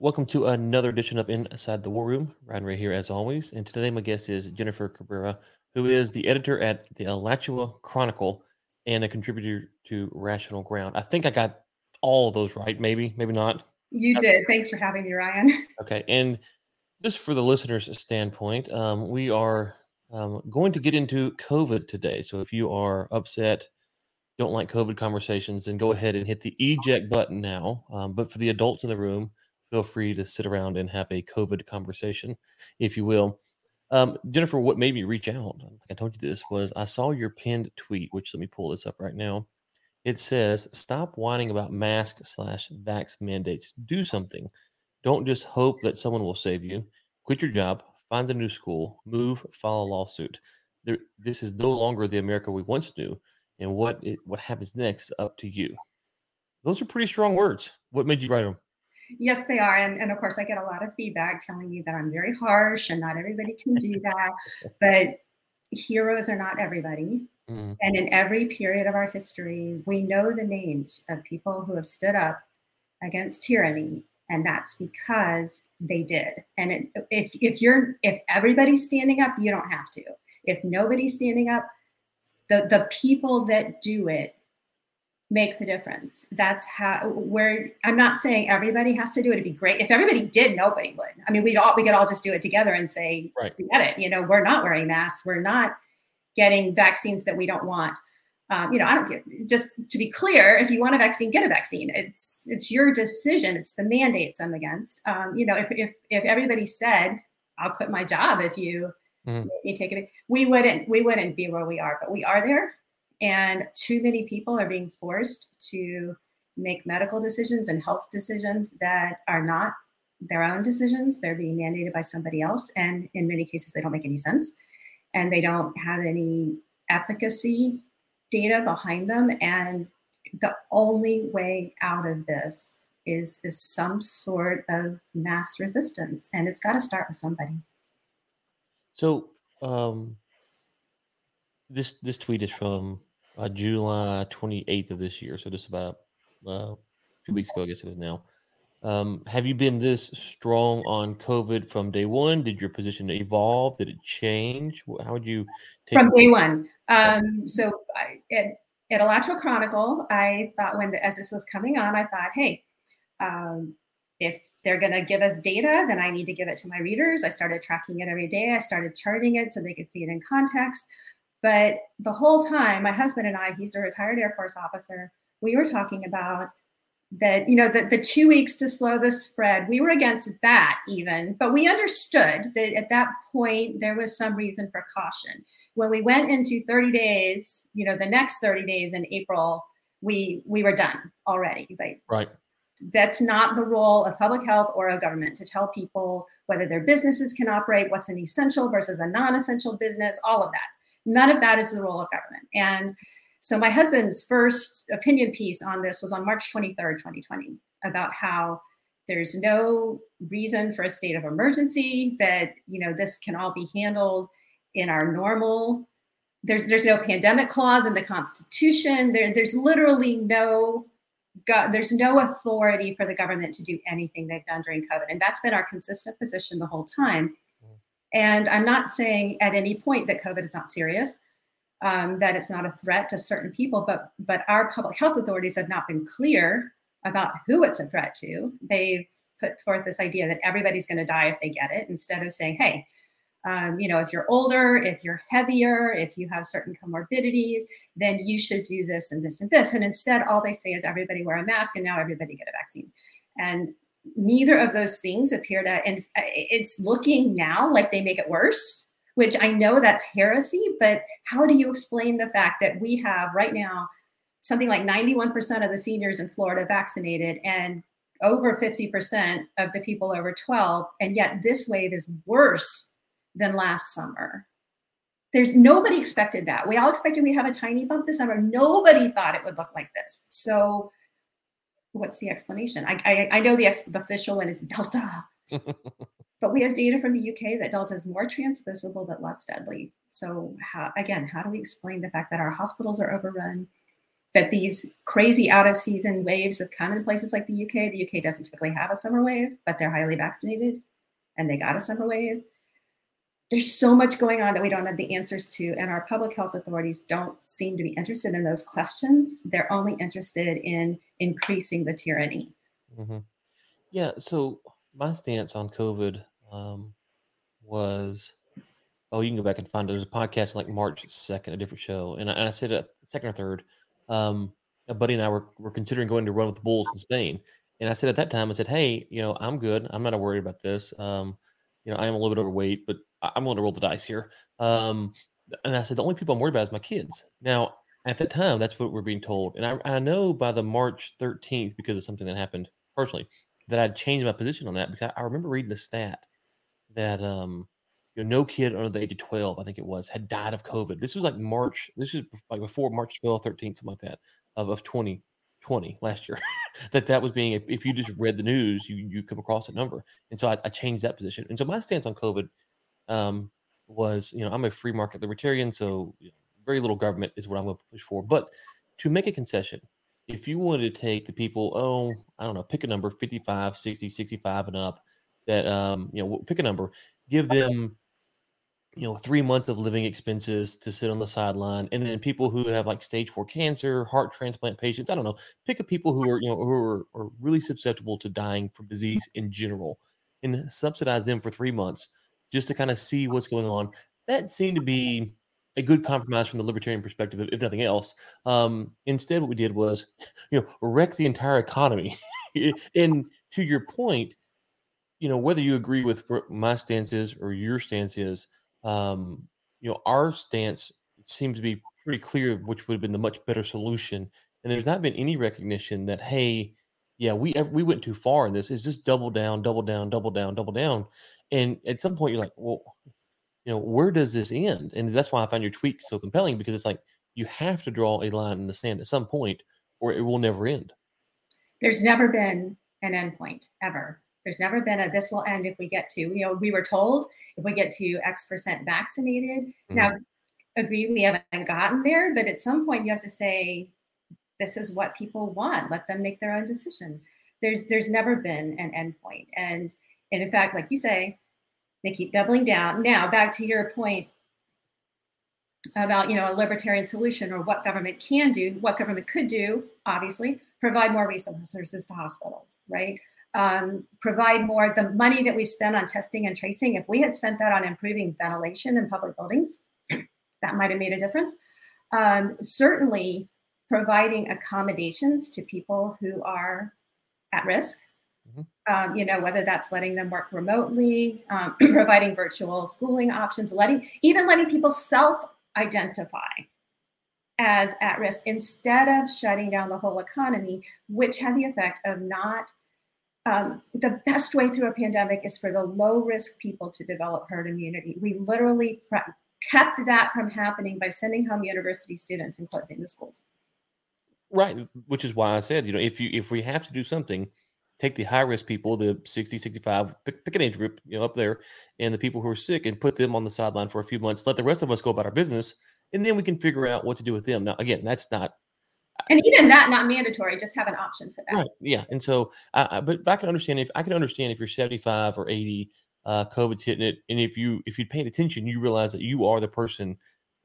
Welcome to another edition of Inside the War Room. Ryan Ray here as always. And today my guest is Jennifer Cabrera, who is the editor at the Alachua Chronicle and a contributor to Rational Ground. I think I got all of those right. Maybe, maybe not. You did. Thanks for having me, Ryan. Okay. And just for the listeners' standpoint, um, we are um, going to get into COVID today. So if you are upset, don't like COVID conversations, then go ahead and hit the eject button now. Um, but for the adults in the room, feel free to sit around and have a COVID conversation, if you will. Um, Jennifer, what made me reach out, I I told you this, was I saw your pinned tweet, which let me pull this up right now. It says, Stop whining about mask slash vax mandates. Do something. Don't just hope that someone will save you. Quit your job, find a new school, move, file a lawsuit. There, this is no longer the America we once knew. And what it, what happens next up to you. Those are pretty strong words. What made you write them? Yes, they are. And, and of course, I get a lot of feedback telling me that I'm very harsh and not everybody can do that. but heroes are not everybody. Mm-hmm. And in every period of our history, we know the names of people who have stood up against tyranny. And that's because they did. And it, if, if you're, if everybody's standing up, you don't have to. If nobody's standing up, the, the people that do it make the difference. That's how where I'm not saying everybody has to do it. It'd be great if everybody did. Nobody would. I mean, we'd all we could all just do it together and say, right. forget it. You know, we're not wearing masks. We're not getting vaccines that we don't want. Um, you know, I don't care. Just to be clear, if you want a vaccine, get a vaccine. It's it's your decision. It's the mandates I'm against. Um, you know, if if if everybody said, "I'll quit my job if you." Mm-hmm. You take it. We wouldn't. We wouldn't be where we are, but we are there and too many people are being forced to make medical decisions and health decisions that are not their own decisions. They're being mandated by somebody else. And in many cases, they don't make any sense. And they don't have any efficacy data behind them. And the only way out of this is, is some sort of mass resistance. And it's got to start with somebody. So, um, this this tweet is from uh, July 28th of this year, so just about uh, a few weeks ago, I guess it is now. Um, have you been this strong on COVID from day one? Did your position evolve? Did it change? How would you take from day one? Um, so I, at, at Alachua Chronicle, I thought when the, as this was coming on, I thought, hey, um, if they're going to give us data, then I need to give it to my readers. I started tracking it every day. I started charting it so they could see it in context. But the whole time, my husband and I, he's a retired Air Force officer, we were talking about that, you know, the, the two weeks to slow the spread, we were against that even, but we understood that at that point there was some reason for caution. When we went into 30 days, you know, the next 30 days in April, we we were done already. Like, right that's not the role of public health or a government to tell people whether their businesses can operate, what's an essential versus a non essential business, all of that. None of that is the role of government. And so my husband's first opinion piece on this was on March 23rd, 2020, about how there's no reason for a state of emergency, that you know this can all be handled in our normal. There's there's no pandemic clause in the Constitution. There, there's literally no God, there's no authority for the government to do anything they've done during COVID. And that's been our consistent position the whole time. And I'm not saying at any point that COVID is not serious, um, that it's not a threat to certain people, but but our public health authorities have not been clear about who it's a threat to. They've put forth this idea that everybody's going to die if they get it, instead of saying, hey, um, you know, if you're older, if you're heavier, if you have certain comorbidities, then you should do this and this and this. And instead, all they say is everybody wear a mask and now everybody get a vaccine. And neither of those things appear to and uh, it's looking now like they make it worse which i know that's heresy but how do you explain the fact that we have right now something like 91% of the seniors in florida vaccinated and over 50% of the people over 12 and yet this wave is worse than last summer? There's nobody expected that. We all expected we'd have a tiny bump this summer. Nobody thought it would look like this. So what's the explanation? I, I, I know the, the official one is Delta, but we have data from the UK that Delta is more transmissible but less deadly. So how, again, how do we explain the fact that our hospitals are overrun, that these crazy out of season waves have come in places like the UK. The UK doesn't typically have a summer wave, but they're highly vaccinated and they got a summer wave. There's so much going on that we don't have the answers to, and our public health authorities don't seem to be interested in those questions. They're only interested in increasing the tyranny. Mm-hmm. Yeah. So my stance on COVID um, was, oh, you can go back and find it. There's a podcast like March 2nd, a different show. And I, and I said a second or third, um, a buddy and I were, were considering going to run with the Bulls in Spain. And I said at that time, I said, hey, you know, I'm good. I'm not worried about this. Um, you know, I am a little bit overweight, but I'm willing to roll the dice here. Um, and I said, the only people I'm worried about is my kids. Now, at that time, that's what we're being told. And I, I know by the March 13th, because of something that happened personally, that I'd changed my position on that because I remember reading the stat that um you know no kid under the age of 12 i think it was had died of covid this was like march this was like before march 12 13 something like that of, of 2020 last year that that was being if you just read the news you you come across a number. And so I, I changed that position. And so my stance on covid um was you know i'm a free market libertarian so you know, very little government is what i'm going to push for. But to make a concession if you wanted to take the people, oh, I don't know, pick a number 55, 60, 65 and up that, um, you know, pick a number, give them, you know, three months of living expenses to sit on the sideline. And then people who have like stage four cancer, heart transplant patients, I don't know, pick a people who are, you know, who are, are really susceptible to dying from disease in general and subsidize them for three months just to kind of see what's going on. That seemed to be a good compromise from the libertarian perspective, if nothing else. Um, instead, what we did was, you know, wreck the entire economy. and to your point, you know, whether you agree with my stance is or your stance is, um, you know, our stance seems to be pretty clear, which would have been the much better solution. And there's not been any recognition that, hey, yeah, we we went too far in this. It's just double down, double down, double down, double down. And at some point, you're like, well, you know, where does this end? And that's why I find your tweet so compelling because it's like you have to draw a line in the sand at some point or it will never end. There's never been an end point ever. There's never been a this will end if we get to, you know, we were told if we get to X percent vaccinated. Mm-hmm. Now, agree, we haven't gotten there, but at some point you have to say, this is what people want. Let them make their own decision. There's there's never been an end point. And and in fact, like you say, they keep doubling down. Now, back to your point about you know a libertarian solution or what government can do, what government could do, obviously, provide more resources to hospitals, right? Um, provide more the money that we spend on testing and tracing. If we had spent that on improving ventilation in public buildings, that might have made a difference. Um, certainly, providing accommodations to people who are at risk um, you know, whether that's letting them work remotely, um, providing virtual schooling options, letting even letting people self-identify as at risk instead of shutting down the whole economy, which had the effect of not. Um, the best way through a pandemic is for the low risk people to develop herd immunity. We literally fr- kept that from happening by sending home university students and closing the schools. Right, which is why I said, you know, if you if we have to do something, take the high risk people, the 60, 65, pick, pick, an age group, you know, up there, and the people who are sick and put them on the sideline for a few months. Let the rest of us go about our business, and then we can figure out what to do with them. Now, again, that's not. And even that, not mandatory. Just have an option for that. Right. Yeah. And so, I, I, but I can understand if I can understand if you're 75 or 80, uh, COVID's hitting it, and if you if you paid attention, you realize that you are the person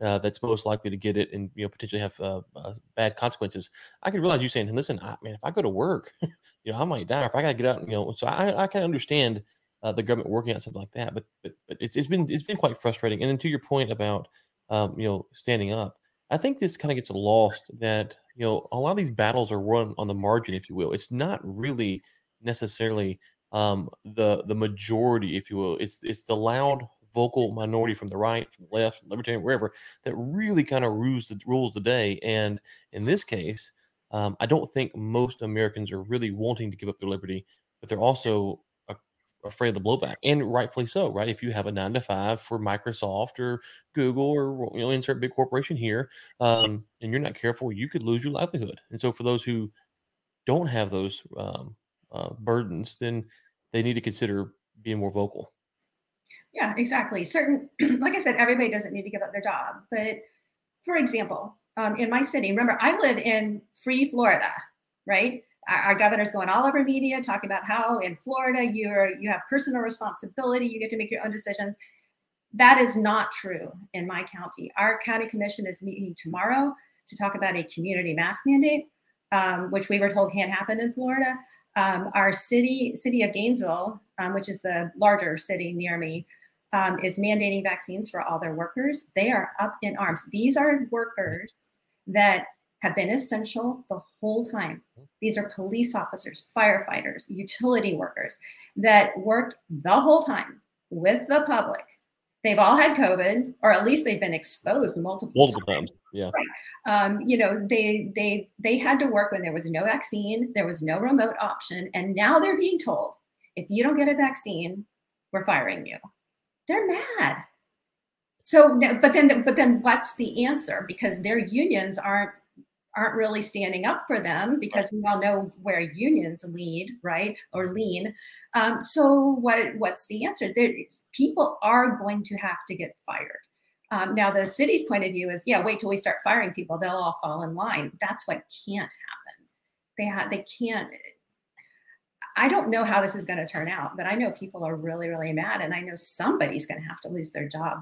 uh, that's most likely to get it and you know potentially have uh, uh, bad consequences. I can realize you saying, "Listen, I, man, if I go to work, you know, I might die. If I got to get out, you know." So I, I can understand uh, the government working on something like that, but but, but it's, it's been it's been quite frustrating. And then to your point about um, you know standing up, I think this kind of gets lost that you know a lot of these battles are run on the margin, if you will. It's not really necessarily um, the the majority, if you will. It's it's the loud vocal minority from the right, from the left, libertarian, wherever, that really kind of rules the rules the day. And in this case, um, I don't think most Americans are really wanting to give up their liberty, but they're also afraid of the blowback, and rightfully so, right? If you have a nine to five for Microsoft or Google or you know insert big corporation here, um, and you're not careful, you could lose your livelihood. And so for those who don't have those um, uh, burdens, then they need to consider being more vocal. Yeah, exactly. Certain, like I said, everybody doesn't need to give up their job. But for example, um, in my city. Remember, I live in free Florida, right? Our, governor's going all over media talking about how in Florida you're you have personal responsibility, you get to make your own decisions. That is not true in my county. Our county commission is meeting tomorrow to talk about a community mask mandate, um, which we were told can't happen in Florida. Um, our city, city of Gainesville, um, which is the larger city near me, um, is mandating vaccines for all their workers. They are up in arms. These are workers that have been essential the whole time. These are police officers, firefighters, utility workers that worked the whole time with the public. They've all had COVID, or at least they've been exposed multiple, multiple times. times. Yeah. Right. Um, you know, they they they had to work when there was no vaccine, there was no remote option, and now they're being told if you don't get a vaccine, we're firing you. They're mad. So, but then, but then, what's the answer? Because their unions aren't aren't really standing up for them because we all know where unions lead, right, or lean. Um, so, what what's the answer? There, people are going to have to get fired. Um, now, the city's point of view is, yeah, wait till we start firing people; they'll all fall in line. That's what can't happen. They have, they can't. I don't know how this is going to turn out, but I know people are really, really mad, and I know somebody's going to have to lose their job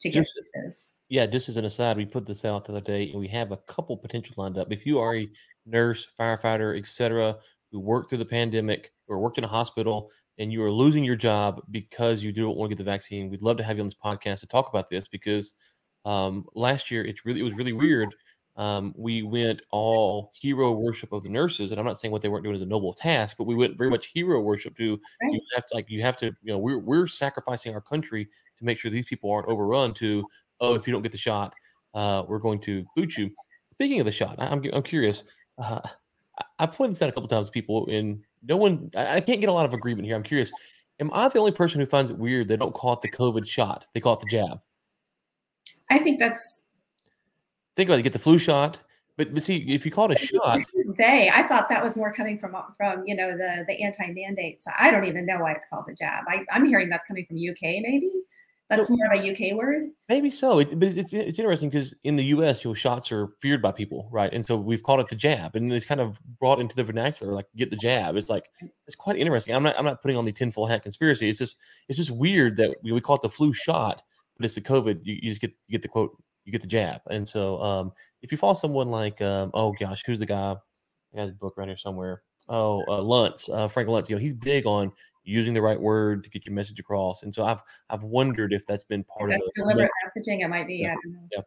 to get just, this. Yeah, just as an aside, we put this out the other day, and we have a couple potential lined up. If you are a nurse, firefighter, etc., who worked through the pandemic or worked in a hospital, and you are losing your job because you don't want to get the vaccine, we'd love to have you on this podcast to talk about this because um, last year it's really it was really weird um, we went all hero worship of the nurses, and I'm not saying what they weren't doing is a noble task, but we went very much hero worship to right. you have to like you have to you know we're we're sacrificing our country to make sure these people aren't overrun. To oh, if you don't get the shot, uh, we're going to boot you. Speaking of the shot, I'm I'm curious. Uh, I pointed this out a couple times to people, and no one I, can't get a lot of agreement here. I'm curious. Am I the only person who finds it weird they don't call it the COVID shot? They call it the jab. I think that's think about it, get the flu shot. But, but see, if you call it a shot, they, I thought that was more coming from from you know the the anti mandates. I don't even know why it's called a jab. I, I'm hearing that's coming from UK, maybe. That's so, more of a UK word. Maybe so. It, but it's it's interesting because in the US, you know, shots are feared by people, right? And so we've called it the jab, and it's kind of brought into the vernacular, like get the jab. It's like it's quite interesting. I'm not I'm not putting on the tinfoil hat conspiracy. It's just it's just weird that we, we call it the flu shot, but it's the COVID. You, you just get you get the quote you get the jab. And so um, if you follow someone like, um, oh gosh, who's the guy? I got his book around here somewhere. Oh, uh, Luntz, uh, Frank Luntz. You know, he's big on using the right word to get your message across. And so I've I've wondered if that's been part that's of the deliberate messaging. It might be. Yeah. yeah.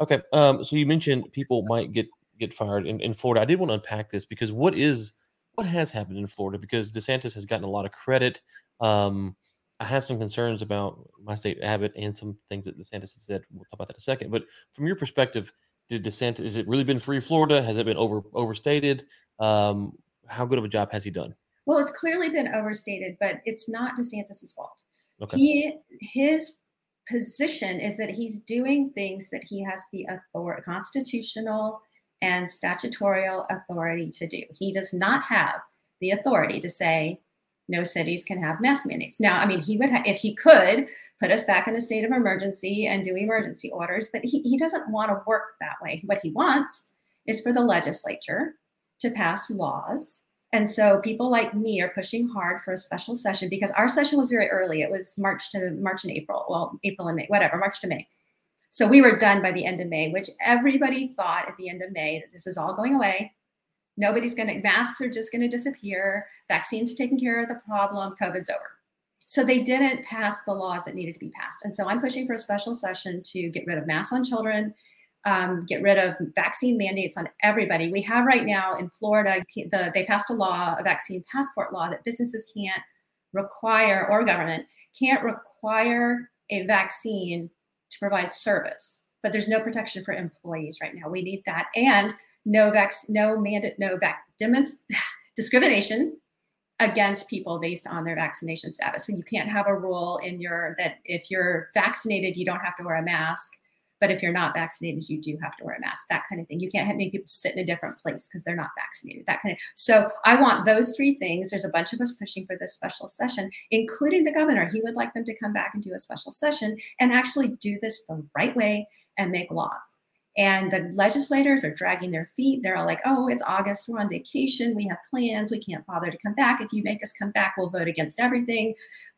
Okay. Um, so you mentioned people might get get fired in, in Florida. I did want to unpack this because what is what has happened in Florida? Because DeSantis has gotten a lot of credit. Um, I have some concerns about my state Abbott and some things that DeSantis has said. We'll talk about that in a second. But from your perspective, did DeSantis has it really been free Florida? Has it been over overstated? Um, how good of a job has he done? Well, it's clearly been overstated, but it's not DeSantis's fault. Okay. He his position is that he's doing things that he has the authority, constitutional and statutorial authority to do. He does not have the authority to say no cities can have mask mandates. Now, I mean, he would, ha- if he could, put us back in a state of emergency and do emergency orders, but he, he doesn't want to work that way. What he wants is for the legislature to pass laws. And so people like me are pushing hard for a special session because our session was very early. It was March to March and April. Well, April and May, whatever, March to May. So we were done by the end of May, which everybody thought at the end of May that this is all going away Nobody's going to, masks are just going to disappear. Vaccines taking care of the problem. COVID's over. So they didn't pass the laws that needed to be passed. And so I'm pushing for a special session to get rid of masks on children, um, get rid of vaccine mandates on everybody. We have right now in Florida, the, they passed a law, a vaccine passport law, that businesses can't require, or government can't require a vaccine to provide service. But there's no protection for employees right now. We need that. And no vac, no mandate, no vac, discrimination against people based on their vaccination status. So you can't have a rule in your that if you're vaccinated, you don't have to wear a mask, but if you're not vaccinated, you do have to wear a mask. That kind of thing. You can't have, make people sit in a different place because they're not vaccinated. That kind of. So I want those three things. There's a bunch of us pushing for this special session, including the governor. He would like them to come back and do a special session and actually do this the right way and make laws And the legislators are dragging their feet. They're all like, oh, it's August. We're on vacation. We have plans. We can't bother to come back. If you make us come back, we'll vote against everything.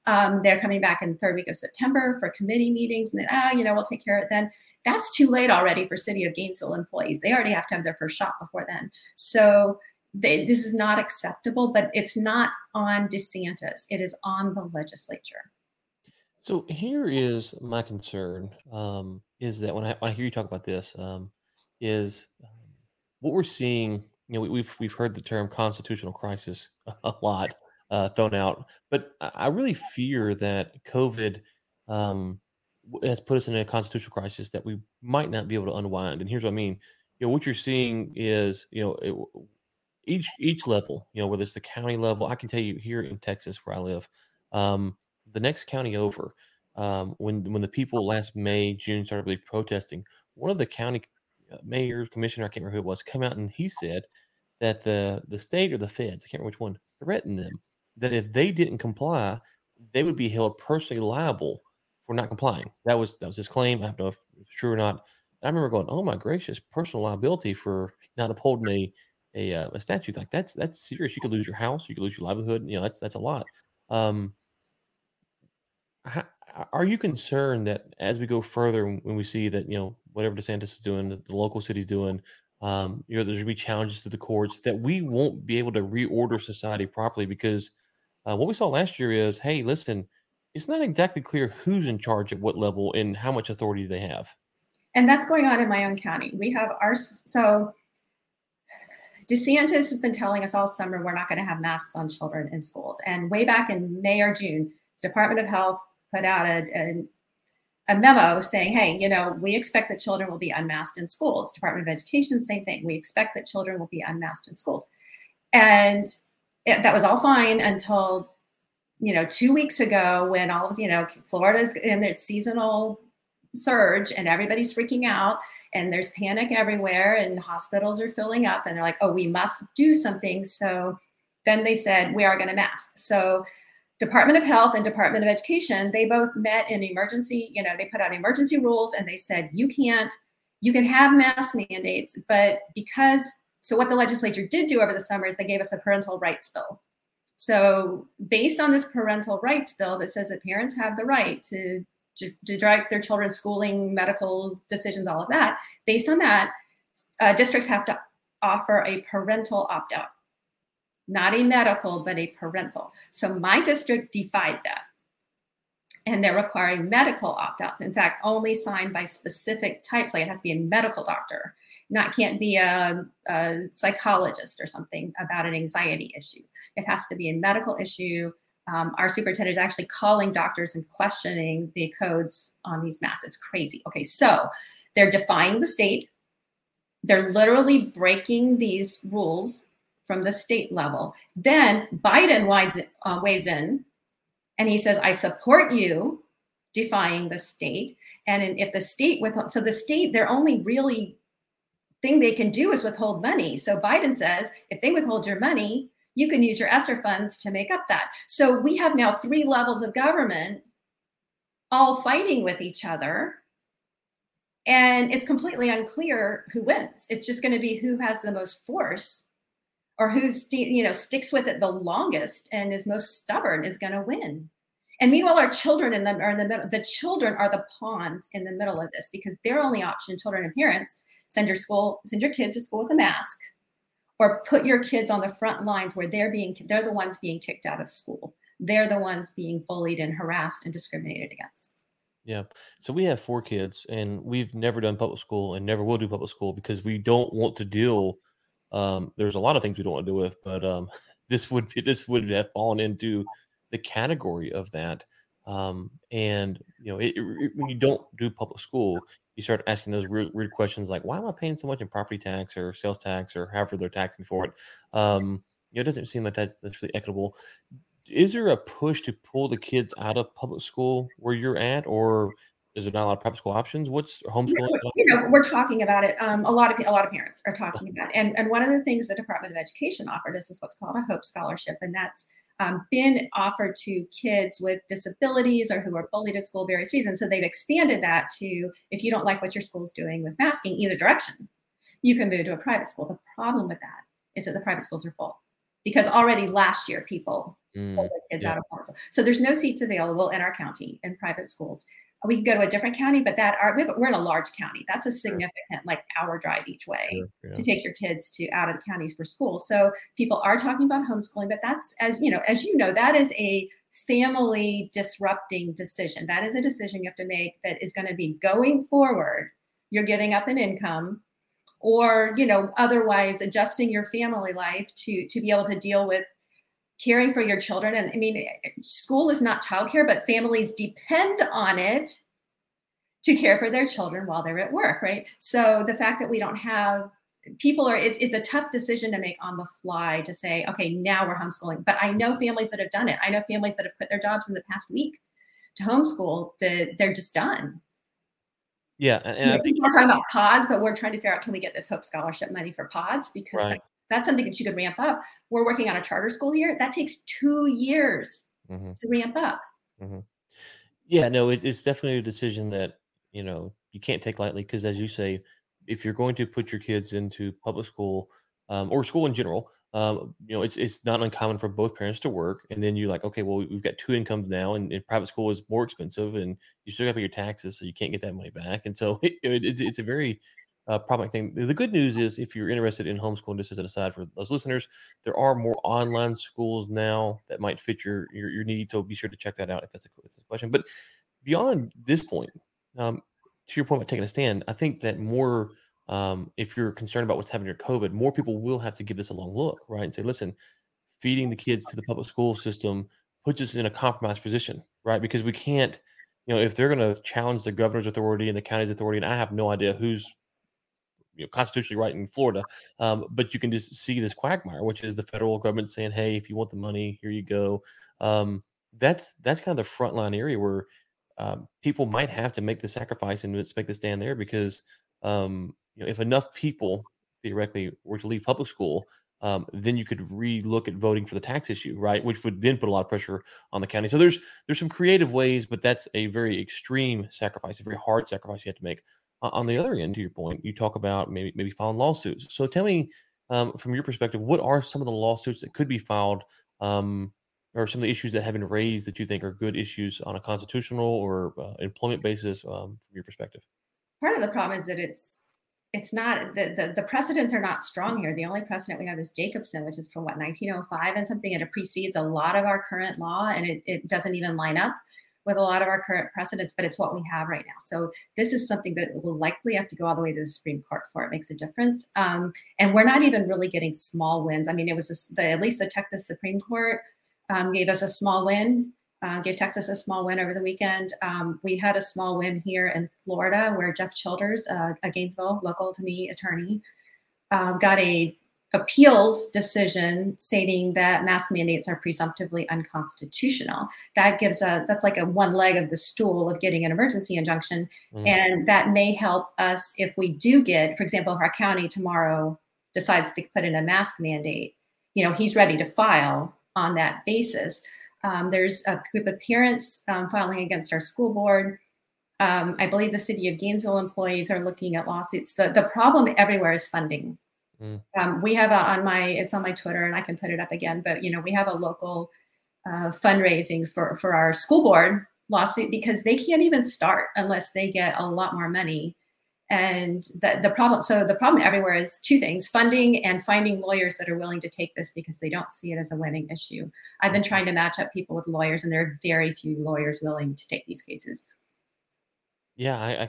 Um, they're coming back in the third week of September for committee meetings. And then, ah, you know, we'll take care of it then. That's too late already for City of Gainesville employees. They already have to have their first shot before then. So they, this is not acceptable, but it's not on DeSantis. It is on the legislature. So here is my concern: um, is that when I, when I hear you talk about this, um, is um, what we're seeing. You know, we, we've we've heard the term constitutional crisis a lot uh, thrown out, but I I really fear that COVID um, has put us in a constitutional crisis that we might not be able to unwind. And here's what I mean: you know, what you're seeing is, you know, it, each each level, you know, whether it's the county level, I can tell you here in Texas where I live, um, the next county over, um, when when the people last May June started really protesting, one of the county uh, mayor commissioner I can't remember who it was come out and he said that the the state or the feds I can't remember which one threatened them that if they didn't comply, they would be held personally liable for not complying. That was that was his claim. I don't know if it's true or not. I remember going, "Oh my gracious, personal liability for not upholding a a, uh, a statute like that's that's serious. You could lose your house, you could lose your livelihood. You know, that's that's a lot." Um, how, are you concerned that as we go further, when we see that you know whatever DeSantis is doing, the, local city's doing, um, you know, there's gonna be challenges to the courts that we won't be able to reorder society properly because uh, what we saw last year is, hey, listen, it's not exactly clear who's in charge at what level and how much authority they have. And that's going on in my own county. We have our so DeSantis has been telling us all summer we're not going to have masks on children in schools. And way back in May or June, Department of Health put out a, a, a memo saying, hey, you know, we expect that children will be unmasked in schools. Department of Education, same thing. We expect that children will be unmasked in schools. And it, that was all fine until, you know, two weeks ago when all of, you know, Florida's in its seasonal surge and everybody's freaking out and there's panic everywhere and hospitals are filling up and they're like oh we must do something so then they said we are going to mask so department of health and department of education they both met in emergency you know they put out emergency rules and they said you can't you can have mask mandates but because so what the legislature did do over the summer is they gave us a parental rights bill so based on this parental rights bill that says that parents have the right to to, to direct their children's schooling, medical decisions, all of that. Based on that, uh, districts have to offer a parental opt out, not a medical, but a parental. So my district defied that. And they're requiring medical opt outs. In fact, only signed by specific types, like it has to be a medical doctor, not can't be a, a psychologist or something about an anxiety issue. It has to be a medical issue um, our superintendent is actually calling doctors and questioning the codes on these masks. It's crazy. Okay, so they're defying the state. They're literally breaking these rules from the state level. Then Biden weighs, uh, weighs in and he says, I support you defying the state. And if the state with so the state, their only really thing they can do is withhold money. So Biden says, if they withhold your money, you can use your ESSER funds to make up that. So we have now three levels of government all fighting with each other. And it's completely unclear who wins. It's just going to be who has the most force or who's you know sticks with it the longest and is most stubborn is going to win. And meanwhile, our children in the are in the middle. The children are the pawns in the middle of this because their only option, children and parents, send your school, send your kids to school with a mask or put your kids on the front lines where they're being they're the ones being kicked out of school they're the ones being bullied and harassed and discriminated against yeah so we have four kids and we've never done public school and never will do public school because we don't want to deal um, there's a lot of things we don't want to deal with but um, this would be this would have fallen into the category of that um, and you know it, it, when you don't do public school you start asking those weird, weird, questions like, why am I paying so much in property tax or sales tax or however they're taxing for it? Um, you know, it doesn't seem like that's, that's really equitable. Is there a push to pull the kids out of public school where you're at, or is there not a lot of prep school options? What's homeschooling? You know, we're talking about it. Um, a lot of a lot of parents are talking about, it. and and one of the things the Department of Education offered us is what's called a Hope Scholarship, and that's um, been offered to kids with disabilities or who are bullied at school various reasons. So they've expanded that to if you don't like what your school's doing with masking, either direction, you can move to a private school. The problem with that is that the private schools are full because already last year people mm, pulled their kids yeah. out of home. So there's no seats available in our county in private schools we can go to a different county, but that are we're in a large county. That's a significant like hour drive each way sure, yeah. to take your kids to out of the counties for school. So people are talking about homeschooling, but that's as you know, as you know, that is a family disrupting decision. That is a decision you have to make that is going to be going forward. You're giving up an income or you know otherwise adjusting your family life to to be able to deal with caring for your children. And I mean, school is not childcare, but families depend on it to care for their children while they're at work, right? So the fact that we don't have people are it's, it's a tough decision to make on the fly to say okay now we're homeschooling. But i know families that have done it. I know families that have quit their jobs in the past week to homeschool that they're just done. Yeah and, and i think we're talking about pods but we're trying to figure out can we get this hope scholarship money for pods? Because right that's something that you could ramp up. We're working on a charter school here. That takes two years mm-hmm. to ramp up. Mm-hmm. Yeah, no, it, it's definitely a decision that you know you can't take lightly because, as you say, if you're going to put your kids into public school um, or school in general, um, you know, it's it's not uncommon for both parents to work, and then you're like, okay, well, we've got two incomes now, and, and private school is more expensive, and you still got to pay your taxes, so you can't get that money back, and so it, it, it's a very uh, problematic thing. The good news is, if you're interested in homeschooling, just as an aside for those listeners, there are more online schools now that might fit your your, your needs. So be sure to check that out if that's a, that's a question. But beyond this point, um, to your point about taking a stand, I think that more, um, if you're concerned about what's happening with COVID, more people will have to give this a long look, right, and say, listen, feeding the kids to the public school system puts us in a compromised position, right? Because we can't, you know, if they're going to challenge the governor's authority and the county's authority, and I have no idea who's you know, constitutionally right in Florida. Um, but you can just see this quagmire, which is the federal government saying, "Hey, if you want the money, here you go." Um, that's that's kind of the frontline area where um, people might have to make the sacrifice and make the stand there because um, you know if enough people theoretically were to leave public school, um, then you could re-look at voting for the tax issue, right? Which would then put a lot of pressure on the county. So there's there's some creative ways, but that's a very extreme sacrifice, a very hard sacrifice you have to make on the other end, to your point, you talk about maybe maybe filing lawsuits. So tell me, um, from your perspective, what are some of the lawsuits that could be filed, um, or some of the issues that have been raised that you think are good issues on a constitutional or uh, employment basis, um, from your perspective? Part of the problem is that it's it's not the, the, the precedents are not strong here. The only precedent we have is Jacobson, which is from what 1905 and something, and it precedes a lot of our current law, and it, it doesn't even line up with a lot of our current precedents, but it's what we have right now. So this is something that will likely have to go all the way to the Supreme Court for it makes a difference. Um, and we're not even really getting small wins. I mean, it was a, the, at least the Texas Supreme Court um, gave us a small win, uh, gave Texas a small win over the weekend. Um, we had a small win here in Florida where Jeff Childers, uh, a Gainesville local to me attorney, uh, got a appeals decision stating that mask mandates are presumptively unconstitutional. That gives a that's like a one leg of the stool of getting an emergency injunction, mm. and that may help us if we do get, for example, if our county tomorrow decides to put in a mask mandate, you know, he's ready to file on that basis. Um, there's a group of parents um, filing against our school board. Um, I believe the city of Gainesville employees are looking at lawsuits. The, the problem everywhere is funding Mm. Um, we have a, on my it's on my Twitter and I can put it up again. But you know we have a local uh, fundraising for for our school board lawsuit because they can't even start unless they get a lot more money. And the, the problem, so the problem everywhere is two things funding and finding lawyers that are willing to take this because they don't see it as a winning issue. I've been trying to match up people with lawyers, and there are very few lawyers willing to take these cases. Yeah, I,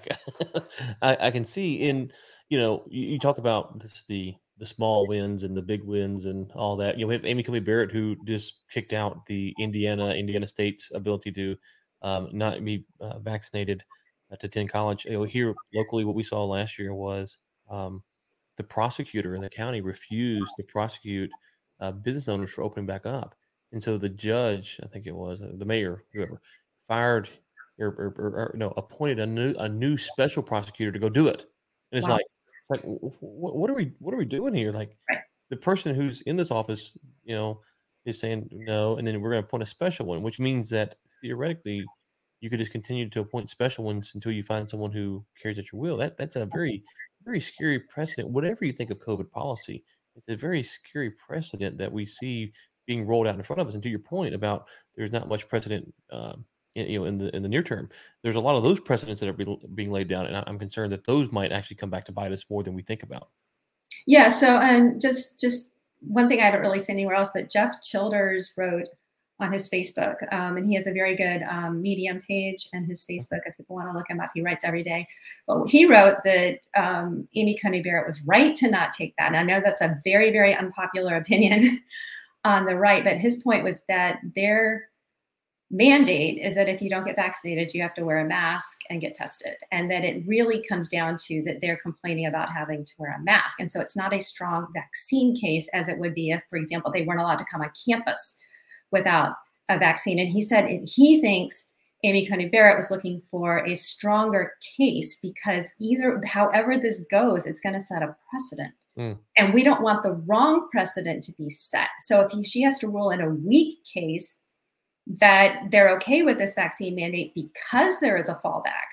I, I can see in you know, you, you talk about this, the the small wins and the big wins and all that. You know, we have Amy Coney Barrett who just kicked out the Indiana Indiana State's ability to um, not be uh, vaccinated uh, to attend college. You know, here locally, what we saw last year was um, the prosecutor in the county refused to prosecute uh, business owners for opening back up, and so the judge, I think it was uh, the mayor, whoever, fired or, or, or, or no, appointed a new a new special prosecutor to go do it. And it's wow. like like what, what are we what are we doing here like the person who's in this office you know is saying no, and then we're going to appoint a special one, which means that theoretically you could just continue to appoint special ones until you find someone who carries at your will. That that's a very very scary precedent. Whatever you think of COVID policy, it's a very scary precedent that we see being rolled out in front of us. And to your point about there's not much precedent, um, you know, in the in the near term, there's a lot of those precedents that are be, being laid down, and I'm concerned that those might actually come back to bite us more than we think about. Yeah. So, and just just one thing I haven't really seen anywhere else, but Jeff Childers wrote on his Facebook, um, and he has a very good um, Medium page and his Facebook. If people want to look him up, he writes every day. But he wrote that um, Amy Coney Barrett was right to not take that. And I know that's a very, very unpopular opinion on the right, but his point was that their mandate is that if you don't get vaccinated, you have to wear a mask and get tested. And that it really comes down to that they're complaining about having to wear a mask. And so it's not a strong vaccine case as it would be if, for example, they weren't allowed to come on campus without a vaccine. And he said he thinks Amy Coney Barrett was looking for a stronger case because either, however this goes, it's going to set a precedent. Mm. And we don't want the wrong precedent to be set. So if he, she has to rule in a weak case, that they're okay with this vaccine mandate because there is a fallback,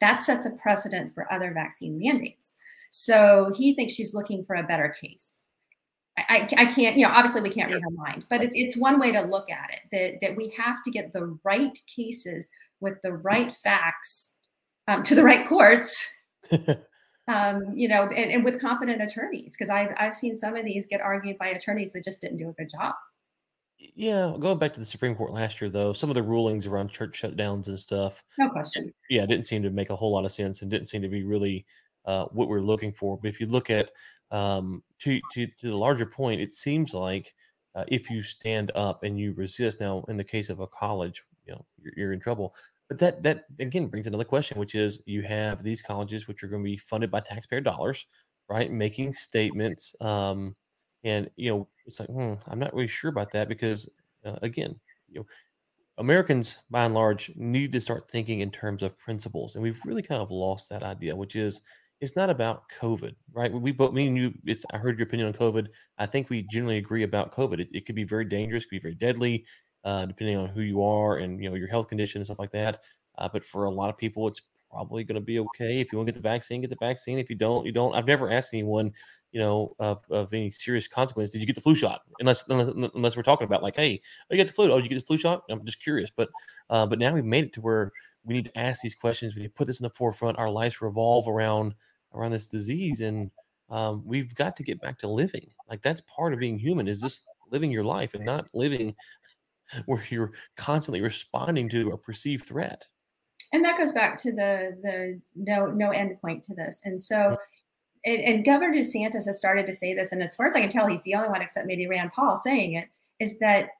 that sets a precedent for other vaccine mandates. So he thinks she's looking for a better case. I, I, can't, you know, obviously we can't read her mind, but it's, it's one way to look at it that, that we have to get the right cases with the right facts um, to the right courts, um, you know, and, and with competent attorneys. Because I've, I've seen some of these get argued by attorneys that just didn't do a good job. Yeah, going back to the Supreme Court last year, though, some of the rulings around church shutdowns and stuff, No question. yeah, didn't seem to make a whole lot of sense and didn't seem to be really uh, what we're looking for. But if you look at um, to to to the larger point, it seems like uh, if you stand up and you resist, now in the case of a college, you know, you're, you're in trouble. But that that again brings another question, which is you have these colleges which are going to be funded by taxpayer dollars, right? Making statements. Um, and you know, it's like, hmm, I'm not really sure about that because, uh, again, you know, Americans by and large need to start thinking in terms of principles, and we've really kind of lost that idea, which is it's not about COVID, right? We both, me and you, it's. I heard your opinion on COVID. I think we generally agree about COVID. It, it could be very dangerous, could be very deadly, uh, depending on who you are and you know your health condition and stuff like that. Uh, but for a lot of people, it's probably going to be okay. If you want to get the vaccine, get the vaccine. If you don't, you don't. I've never asked anyone, you know, of, of any serious consequence. Did you get the flu shot? Unless, unless, unless we're talking about like, hey, oh, you get the flu. Oh, you get the flu shot? I'm just curious. But uh, but now we've made it to where we need to ask these questions. We need to put this in the forefront. Our lives revolve around around this disease, and um, we've got to get back to living. Like that's part of being human. Is just living your life and not living where you're constantly responding to a perceived threat and that goes back to the the no no end point to this. And so and, and, governor desantis has started to say this and as far as i can tell he's the only one except maybe rand paul saying it is that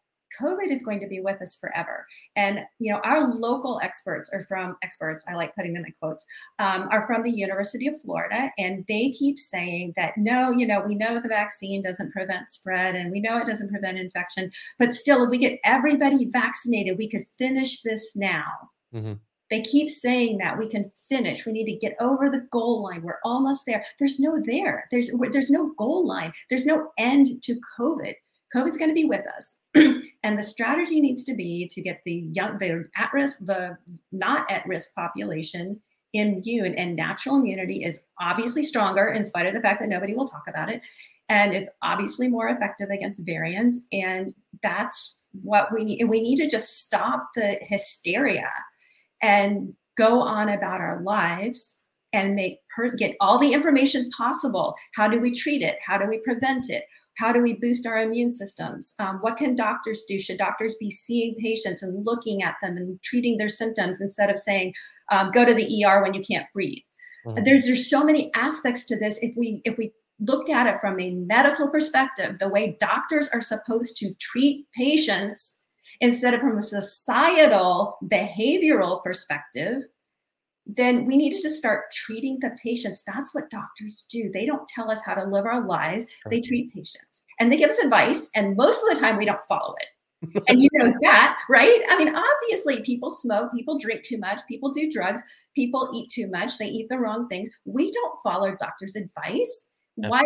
covid is going to be with us forever. And you know our local experts are from experts i like putting them in quotes um, are from the university of florida and they keep saying that no you know we know the vaccine doesn't prevent spread and we know it doesn't prevent infection but still if we get everybody vaccinated we could finish this now. Mm-hmm. They keep saying that we can finish. We need to get over the goal line. We're almost there. There's no there. There's there's no goal line. There's no end to COVID. COVID's going to be with us, and the strategy needs to be to get the young, the at risk, the not at risk population immune. And natural immunity is obviously stronger, in spite of the fact that nobody will talk about it, and it's obviously more effective against variants. And that's what we need. We need to just stop the hysteria and go on about our lives and make per- get all the information possible. How do we treat it? How do we prevent it? How do we boost our immune systems? Um, what can doctors do? Should doctors be seeing patients and looking at them and treating their symptoms instead of saying, um, "Go to the ER when you can't breathe"? Mm-hmm. There's there's so many aspects to this. If we if we looked at it from a medical perspective, the way doctors are supposed to treat patients instead of from a societal behavioral perspective, then we need to just start treating the patients. That's what doctors do. They don't tell us how to live our lives, they treat patients and they give us advice. And most of the time, we don't follow it. and you know that, right? I mean, obviously, people smoke, people drink too much, people do drugs, people eat too much, they eat the wrong things. We don't follow doctors' advice. Why?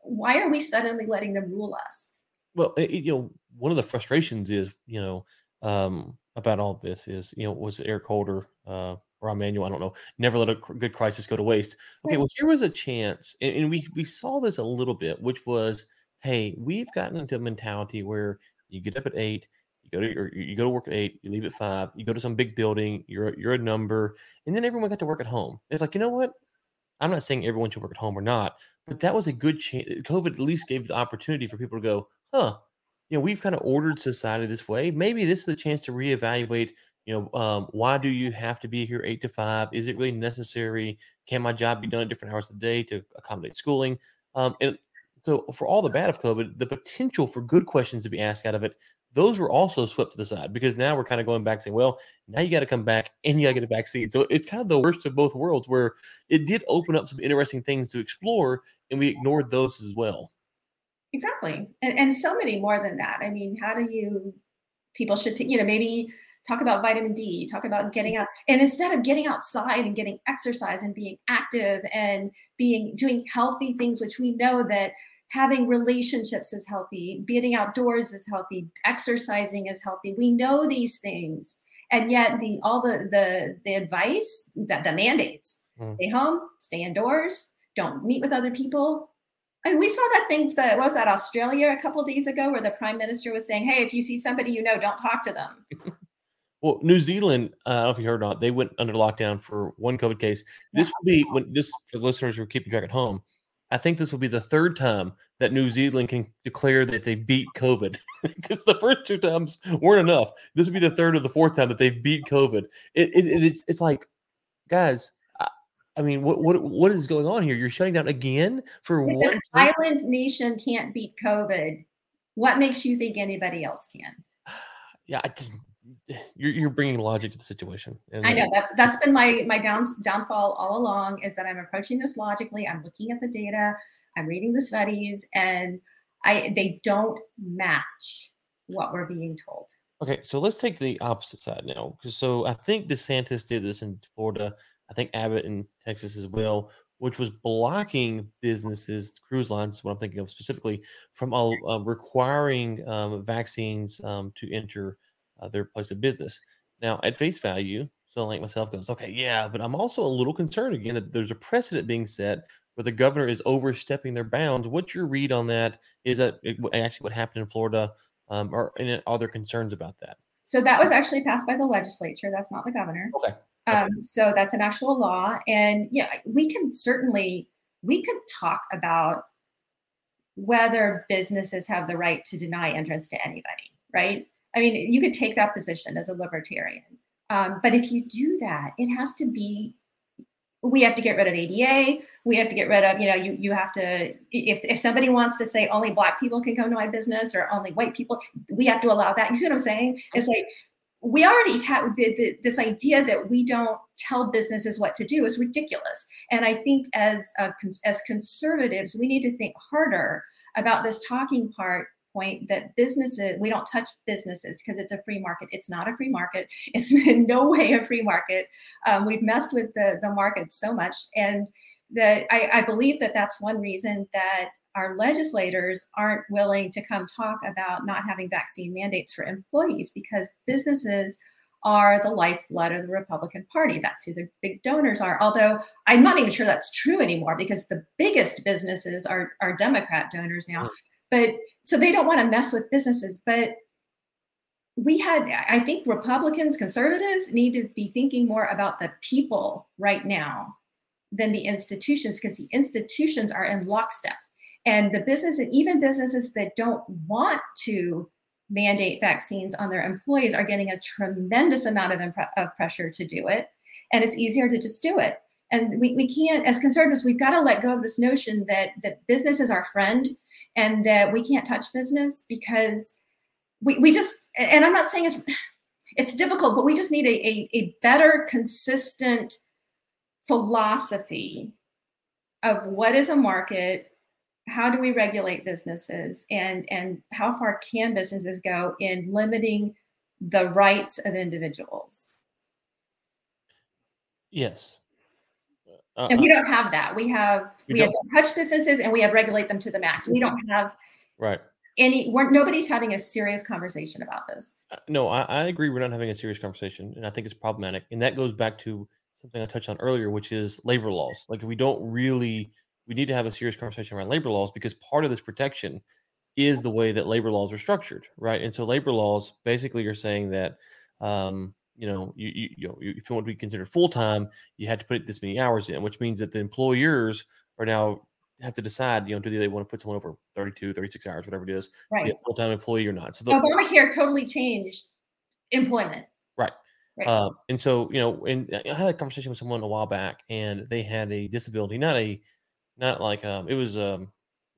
Why are we suddenly letting them rule us? Well, you know, one of the frustrations is, you know, um, about all this is, you know, was Eric Holder, uh, or Emanuel, I don't know, never let a good crisis go to waste. Okay, well, here was a chance, and, and we we saw this a little bit, which was, hey, we've gotten into a mentality where you get up at eight, you go to your, you go to work at eight, you leave at five, you go to some big building, you're you're a number, and then everyone got to work at home. It's like, you know what? I'm not saying everyone should work at home or not, but that was a good chance. COVID at least gave the opportunity for people to go, huh, you know, we've kind of ordered society this way. Maybe this is a chance to reevaluate. You know, um, why do you have to be here eight to five? Is it really necessary? Can my job be done at different hours of the day to accommodate schooling? Um, and so, for all the bad of COVID, the potential for good questions to be asked out of it, those were also swept to the side because now we're kind of going back saying, well, now you got to come back and you got to get a vaccine. So it's kind of the worst of both worlds where it did open up some interesting things to explore and we ignored those as well. Exactly. And, and so many more than that. I mean, how do you, people should, t- you know, maybe talk about vitamin D, talk about getting mm-hmm. out. And instead of getting outside and getting exercise and being active and being, doing healthy things, which we know that having relationships is healthy, being outdoors is healthy, exercising is healthy. We know these things. And yet the, all the, the, the advice that the mandates, mm. stay home, stay indoors, don't meet with other people, and we saw that thing that was that Australia a couple days ago where the prime minister was saying, Hey, if you see somebody you know, don't talk to them. well, New Zealand, uh, I don't know if you heard or not, they went under lockdown for one COVID case. This will be when this for listeners who are keeping track at home. I think this will be the third time that New Zealand can declare that they beat COVID because the first two times weren't enough. This will be the third or the fourth time that they've beat COVID. It, it, it's it's like, guys, I mean, what what what is going on here? You're shutting down again for if one island nation can't beat COVID. What makes you think anybody else can? Yeah, I just, you're you're bringing logic to the situation. I know that's that's been my my down, downfall all along is that I'm approaching this logically. I'm looking at the data, I'm reading the studies, and I they don't match what we're being told. Okay, so let's take the opposite side now. So I think DeSantis did this in Florida I think Abbott in Texas as well, which was blocking businesses, cruise lines, what I'm thinking of specifically, from all, uh, requiring um, vaccines um, to enter uh, their place of business. Now, at face value, so like myself goes, okay, yeah, but I'm also a little concerned again that there's a precedent being set where the governor is overstepping their bounds. What's your read on that? Is that actually what happened in Florida, um, or are there concerns about that? So that was actually passed by the legislature. That's not the governor. Okay. Um, so that's an actual law. And yeah, we can certainly, we could talk about whether businesses have the right to deny entrance to anybody, right? I mean, you could take that position as a libertarian. Um, but if you do that, it has to be, we have to get rid of ADA. We have to get rid of, you know, you, you have to, if, if somebody wants to say only black people can come to my business or only white people, we have to allow that. You see what I'm saying? It's like, we already have the, the, this idea that we don't tell businesses what to do is ridiculous. And I think as uh, as conservatives, we need to think harder about this talking part point that businesses we don't touch businesses because it's a free market. It's not a free market. It's in no way a free market. Um, we've messed with the the market so much, and that I, I believe that that's one reason that our legislators aren't willing to come talk about not having vaccine mandates for employees because businesses are the lifeblood of the Republican Party. That's who the big donors are. Although I'm not even sure that's true anymore because the biggest businesses are, are Democrat donors now. Hmm. But so they don't want to mess with businesses. But we had, I think Republicans, conservatives need to be thinking more about the people right now than the institutions because the institutions are in lockstep and the businesses, even businesses that don't want to mandate vaccines on their employees, are getting a tremendous amount of, impre- of pressure to do it. And it's easier to just do it. And we, we can't, as conservatives, we've got to let go of this notion that, that business is our friend and that we can't touch business because we, we just, and I'm not saying it's, it's difficult, but we just need a, a, a better, consistent philosophy of what is a market how do we regulate businesses and and how far can businesses go in limiting the rights of individuals? Yes. Uh, and we don't have that. We have we, we have touch businesses and we have regulate them to the max. We don't have right. any we're, nobody's having a serious conversation about this. Uh, no I, I, agree we're not having a serious conversation and i think it's problematic. And that goes back to something i touched on earlier which is labor laws. Like we don't really we need to have a serious conversation around labor laws because part of this protection is the way that labor laws are structured right and so labor laws basically are saying that um, you know you, you, you know if you want to be considered full-time you had to put this many hours in which means that the employers are now have to decide, you know, do they want to put someone over 32, 36 hours, whatever it is, right. full time employee or not. So the, Obamacare totally changed employment. Right. right. Uh, and so, you know, and I had a conversation with someone a while back and they had a disability, not a, not like, um, it was um,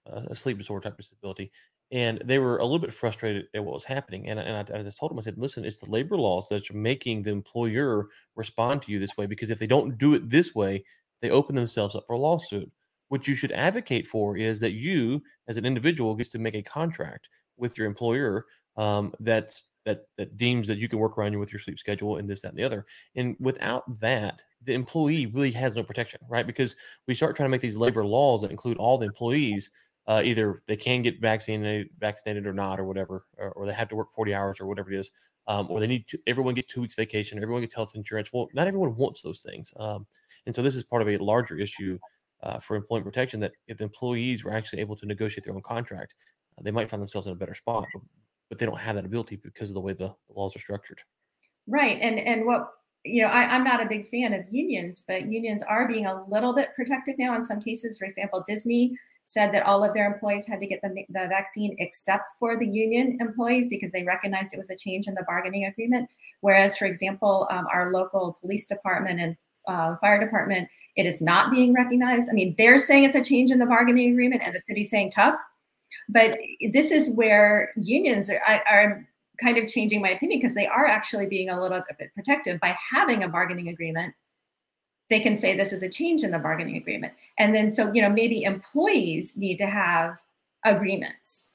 a sleep disorder type disability. And they were a little bit frustrated at what was happening. And, and I, I just told them, I said, listen, it's the labor laws that are making the employer respond to you this way because if they don't do it this way, they open themselves up for a lawsuit what you should advocate for is that you as an individual gets to make a contract with your employer um, that's that that deems that you can work around you with your sleep schedule and this that and the other. And without that the employee really has no protection right? Because we start trying to make these labor laws that include all the employees uh, either they can get vaccinated vaccinated or not or whatever or, or, they have to work 40 hours or whatever it is um, or they need to everyone gets two weeks vacation everyone gets health insurance. Well not everyone wants those things um, and so this is part of a larger issue uh, for employment protection that if the employees were actually able to negotiate their own contract, uh, they might find themselves in a better spot, but, but they don't have that ability because of the way the, laws are structured. Right. And and what you know, I, I'm not a big fan of unions, but unions are being a little bit protective now in some cases. For example, Disney said that all of their employees had to get the, the vaccine except for the union employees because they recognized it was a change in the bargaining agreement. Whereas, for example, um, our local police department and uh, fire department, it is not being recognized. I mean, they're saying it's a change in the bargaining agreement, and the city's saying tough. But this is where unions are, are kind of changing my opinion because they are actually being a little bit protective by having a bargaining agreement. They can say this is a change in the bargaining agreement. And then, so, you know, maybe employees need to have agreements.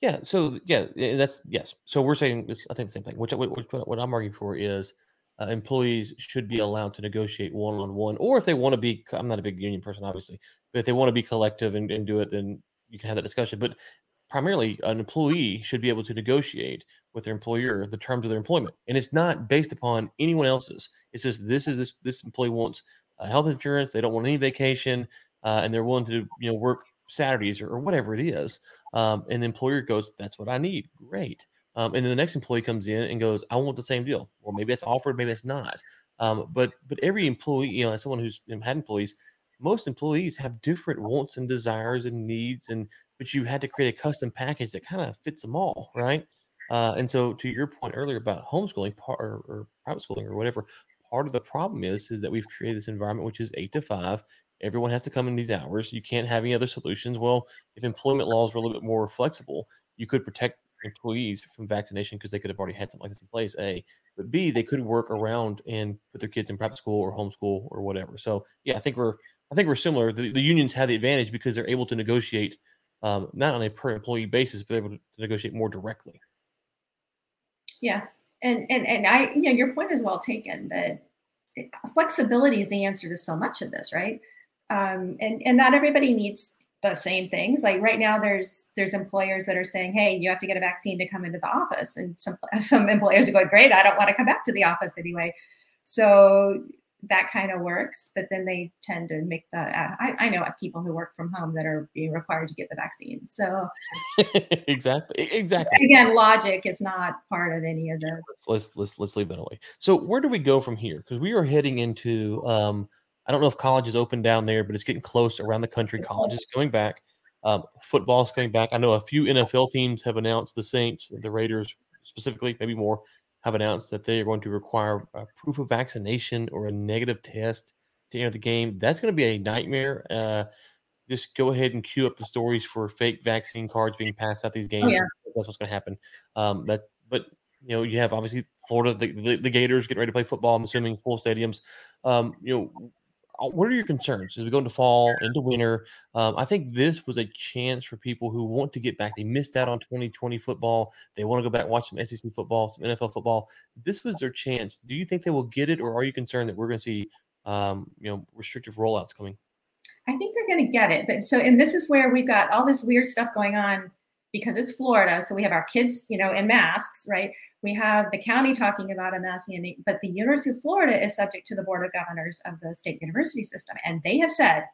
Yeah. So, yeah, that's yes. So we're saying this, I think the same thing, which, which what I'm arguing for is uh, employees should be allowed to negotiate one on one, or if they want to be, I'm not a big union person, obviously, but if they want to be collective and, and do it, then you can have that discussion. But primarily, an employee should be able to negotiate with their employer the terms of their employment, and it's not based upon anyone else's. It's just this is this this employee wants uh, health insurance, they don't want any vacation, uh, and they're willing to you know work Saturdays or, or whatever it is. Um, and the employer goes, "That's what I need." Great. Um, and then the next employee comes in and goes, "I want the same deal." Well, maybe it's offered, maybe it's not. Um, but but every employee, you know, as someone who's had employees, most employees have different wants and desires and needs, and but you had to create a custom package that kind of fits them all, right? Uh, and so, to your point earlier about homeschooling or, or private schooling or whatever, part of the problem is is that we've created this environment which is eight to five. Everyone has to come in these hours. You can't have any other solutions. Well, if employment laws were a little bit more flexible, you could protect employees from vaccination because they could have already had something like this in place. A, but B, they could work around and put their kids in prep school or homeschool or whatever. So yeah, I think we're I think we're similar. The, the unions have the advantage because they're able to negotiate um, not on a per employee basis, but able to, negotiate more directly. Yeah, and and and I, you know, your point is well taken. That flexibility is the answer to so much of this, right? Um, and and not everybody needs the same things. Like right now, there's there's employers that are saying, "Hey, you have to get a vaccine to come into the office," and some some employers are going, "Great, I don't want to come back to the office anyway." So that kind of works, but then they tend to make the. Uh, I, I know people who work from home that are being required to get the vaccine. So exactly, exactly. Again, logic is not part of any of this. Let's let's let's leave that away. So where do we go from here? Because we are heading into. Um, I don't know if college is open down there, but it's getting close around the country. College is coming back. Um, football is coming back. I know a few NFL teams have announced the Saints, the Raiders specifically, maybe more, have announced that they are going to require a proof of vaccination or a negative test to enter the game. That's going to be a nightmare. Uh, just go ahead and queue up the stories for fake vaccine cards being passed out these games. Oh, yeah. That's what's going to happen. Um, that's but you know you have obviously Florida, the, the, the, Gators getting ready to play football. I'm assuming full stadiums. Um, you know what are your concerns as we go into fall, into winter? Um, I think this was a chance for people who want to get back. They missed out on 2020 football. They want to go back and watch some SEC football, some NFL football. This was their chance. Do you think they will get it, or are you concerned that we're going to see, um, you know, restrictive rollouts coming? I think they're going to get it. But so, and this is where we've got all this weird stuff going on because it's Florida. So we have our kids, you know, in masks, right? We have the county talking about a mask, mandate, but the University of Florida is subject to the Board of Governors of the state university system. And they have said,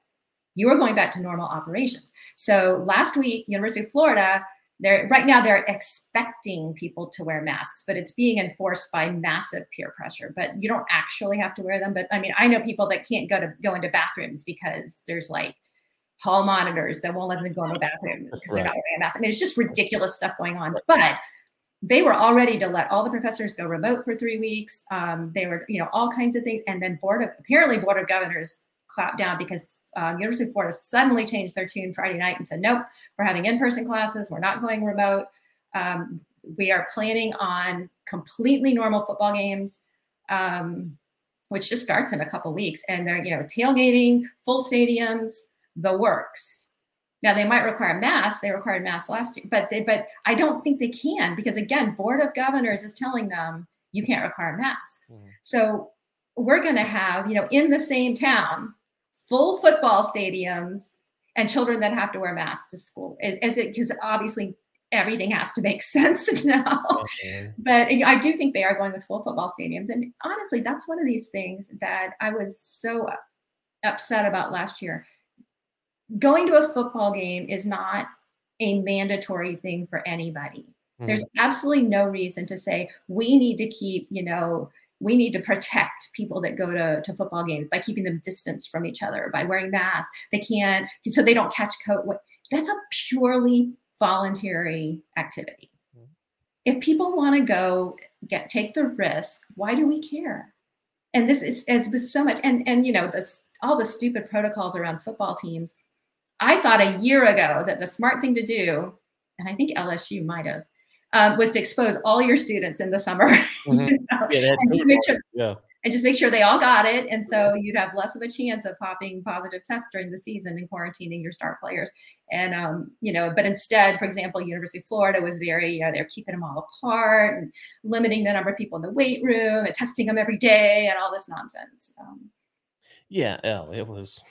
you are going back to normal operations. So last week, University of Florida they're right now they're expecting people to wear masks but it's being enforced by massive peer pressure but you don't actually have to wear them but i mean i know people that can't go to go into bathrooms because there's like hall monitors that won't let them go in the bathroom because right. they're not wearing a mask i mean it's just ridiculous stuff going on but they were all ready to let all the professors go remote for three weeks um, they were you know all kinds of things and then board of apparently board of governors clapped down because um, University of Florida suddenly changed their tune Friday night and said, nope, we're having in-person classes. We're not going remote. Um, we are planning on completely normal football games, um, which just starts in a couple weeks. And they're, you know, tailgating, full stadiums, the works. Now they might require masks. They required masks last year, but they, but I don't think they can because again, Board of Governors is telling them you can't require masks. Mm. So we're going to have, you know, in the same town, full football stadiums and children that have to wear masks to school Is as it because obviously everything has to make sense now okay. but i do think they are going with full football stadiums and honestly that's one of these things that i was so upset about last year going to a football game is not a mandatory thing for anybody mm-hmm. there's absolutely no reason to say we need to keep you know we need to protect people that go to, to football games by keeping them distance from each other, by wearing masks. They can't, so they don't catch COVID. That's a purely voluntary activity. Mm-hmm. If people want to go get take the risk, why do we care? And this is as with so much, and and you know this all the stupid protocols around football teams. I thought a year ago that the smart thing to do, and I think LSU might have, um, was to expose all your students in the summer. Mm-hmm. you know? yeah, and, just sure, yeah. and, just make sure, they all got it. And so you'd have less of a chance of popping positive tests during the season and quarantining your star players. And, um, you know, but instead, for example, University of Florida was very, you know, they're keeping them all apart and limiting the number of people in the weight room and testing them every day and all this nonsense. Um, yeah, oh, it was.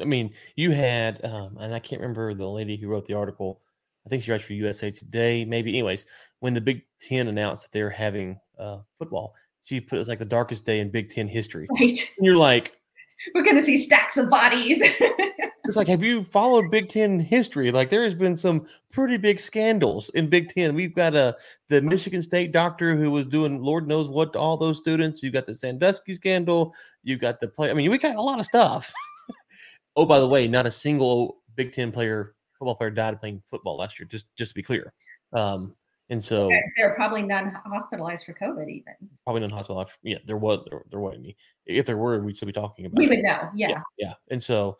I mean, you had, um, and I can't remember the lady who wrote the article I think she writes for USA Today, maybe. Anyways, when the Big Ten announced that they're having uh, football, she put it as like the darkest day in Big Ten history. Right. And you're like, we're going to see stacks of bodies. it's like, have you followed Big Ten history? Like, there has been some pretty big scandals in Big Ten. We've got a uh, the Michigan State doctor who was doing Lord knows what to all those students. You've got the Sandusky scandal. You've got the play. I mean, we got a lot of stuff. Oh, by the way, not a single Big Ten player football player died playing football last year. Just just to be clear. Um, and so they're probably none hospitalized for COVID even. Probably none hospitalized. Yeah, there was there, there wasn't any. If there were, we'd still be talking about. We it. would know. Yeah. yeah. yeah. And so,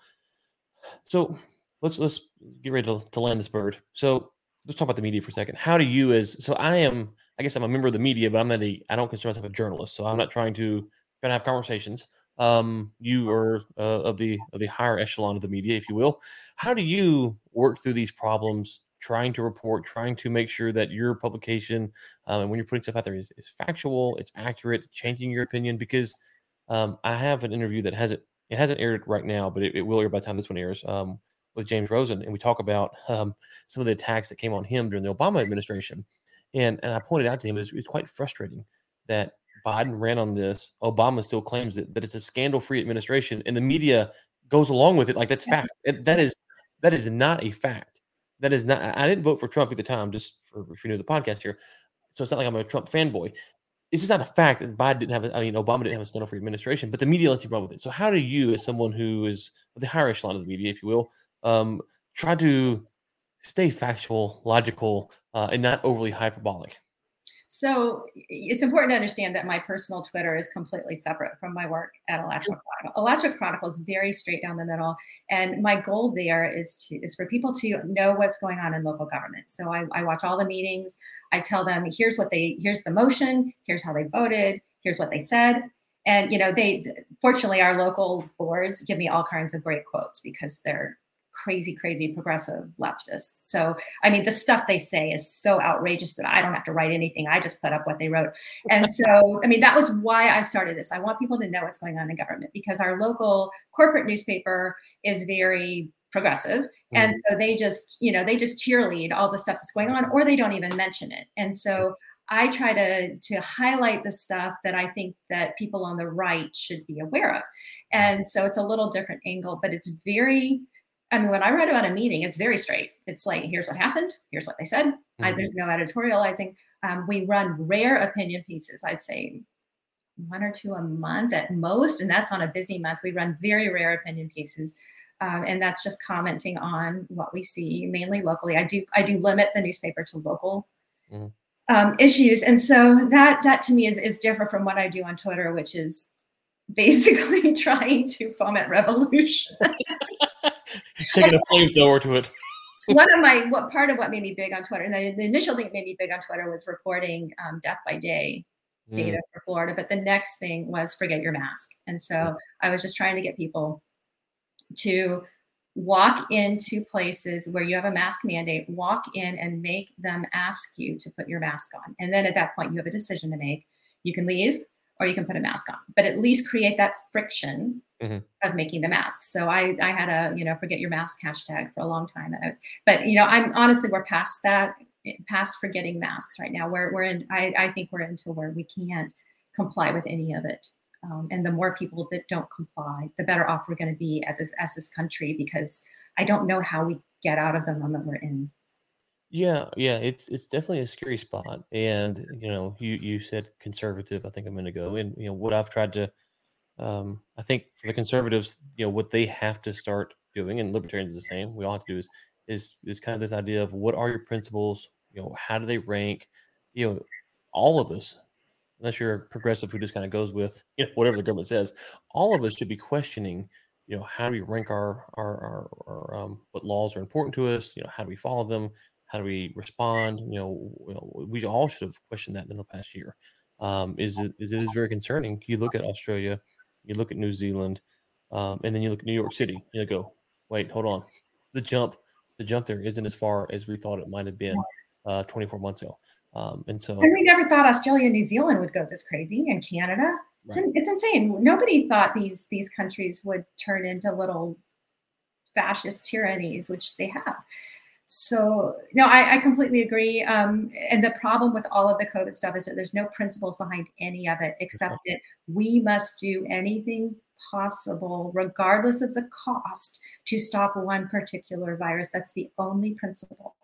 so let's let's get ready to, to land this bird. So let's talk about the media for a second. How do you, as so I am, I guess I'm a member of the media, but I'm not a, I don't consider myself a journalist. So I'm not trying to trying to have conversations um, you are uh, of the of the higher echelon of the media, if you will. How do you work through these problems, trying to report, trying to make sure that your publication um, and when you're putting stuff out there is, is factual, it's accurate, changing your opinion? Because um, I have an interview that hasn't it hasn't aired right now, but it, it will air by the time this one airs. Um, with James Rosen, and we talk about um, some of the attacks that came on him during the Obama administration, and and I pointed out to him it's, it's quite frustrating that Biden ran on this. Obama still claims it, that it's a scandal-free administration, and the media goes along with it like that's fact. It, that is that is not a fact. That is not. I didn't vote for Trump at the time, just for if you know the podcast here. So it's not like I'm a Trump fanboy. It's just not a fact that Biden didn't have. A, I mean, Obama didn't have a scandal-free administration, but the media lets you run with it. So how do you, as someone who is the higher echelon of the media, if you will, um, try to stay factual, logical, uh, and not overly hyperbolic? So it's important to understand that my personal Twitter is completely separate from my work at Alachua Chronicle. Alachua Chronicle is very straight down the middle, and my goal there is to is for people to know what's going on in local government. So I, I watch all the meetings. I tell them here's what they here's the motion, here's how they voted, here's what they said, and you know they fortunately our local boards give me all kinds of great quotes because they're crazy, crazy progressive leftists. So, I mean, the stuff they say is so outrageous that I don't have to write anything. I just put up what they wrote. And so, I mean, that was why I started this. I want people to know what's going on in government because our local corporate newspaper is very progressive mm-hmm. and so they just you know they just cheerlead all the stuff that's going on or they don't even mention it and so i try to to highlight the stuff that i think that people on the right should be aware of and so it's a little different angle but it's very i mean when i write about a meeting it's very straight it's like here's what happened here's what they said mm-hmm. I, there's no editorializing um, we run rare opinion pieces i'd say one or two a month at most and that's on a busy month we run very rare opinion pieces um, and that's just commenting on what we see mainly locally. I do I do limit the newspaper to local mm. um, issues, and so that that to me is is different from what I do on Twitter, which is basically trying to foment revolution. Taking a flamethrower to it. one of my what part of what made me big on Twitter, and the, the initial thing that made me big on Twitter was reporting um, death by day data mm. for Florida. But the next thing was forget your mask. And so mm. I was just trying to get people to walk into places where you have a mask mandate, walk in and make them ask you to put your mask on. And then at that point, you have a decision to make. You can leave or you can put a mask on, but at least create that friction mm-hmm. of making the mask. So I, I had a, you know, forget your mask hashtag for a long time. That I was, but you know, I'm honestly, we're past that, past forgetting masks right now. We're, we're in, I, I think we're into where we can't comply with any of it. Um, and the more people that don't comply, the better off we're going to be at this as this country because I don't know how we get out of the moment we're in. Yeah, yeah, it's it's definitely a scary spot. And you know, you you said conservative. I think I'm going to go. And you know, what I've tried to, um, I think for the conservatives, you know, what they have to start doing, and libertarians the same. We all have to do is is is kind of this idea of what are your principles? You know, how do they rank? You know, all of us unless you're a progressive who just kind of goes with you know, whatever the government says, all of us should be questioning, you know, how do we rank our our, our, our um, what laws are important to us? You know, how do we follow them? How do we respond? You know, we all should have questioned that in the past year. Um, is it is it is very concerning. You look at Australia, you look at New Zealand, um, and then you look at New York City. You go, wait, hold on, the jump, the jump there isn't as far as we thought it might have been uh, 24 months ago. Um, and so, and we never thought Australia and New Zealand would go this crazy, and Canada. It's, right. it's insane. Nobody thought these these countries would turn into little fascist tyrannies, which they have. So no, I, I completely agree. Um, and the problem with all of the COVID stuff is that there's no principles behind any of it, except that we must do anything possible, regardless of the cost, to stop one particular virus. That's the only principle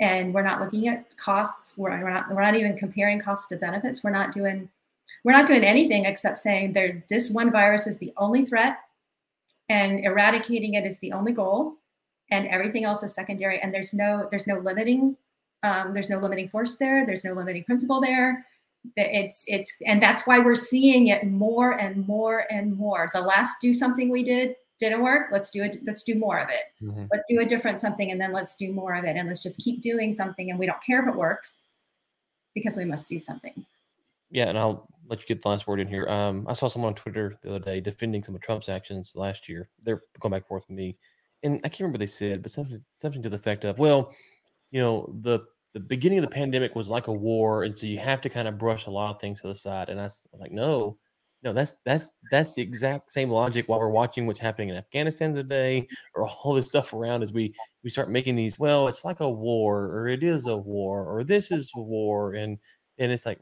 and we're not looking at costs. We're, we're not we're not even comparing costs to benefits. We're not doing we're not doing anything except saying there this one virus is the only threat and eradicating it is the only goal and everything else is secondary and there's no there's no limiting um, there's no limiting force there there's no limiting principle there. It's it's and that's why we're seeing it more and more and more. The last do something we did didn't work let's do it let's do more of it. Mm-hmm. let's do a different something and then let's do more of it and let's just keep doing something and we don't care if it works because we must do something. Yeah and i'll let you get the last word in here. Um, i saw someone on twitter the other day defending some of trump's actions last year. They're going back and forth with me and i can't remember what they said but something something to the effect of well you know the the beginning of the pandemic was like a war and so you have to kind of brush a lot of things to the side and i was like no no, that's that's that's the exact same logic while we're watching what's happening in Afghanistan today, or all this stuff around as we we start making these. Well, it's like a war, or it is a war, or this is a war, and and it's like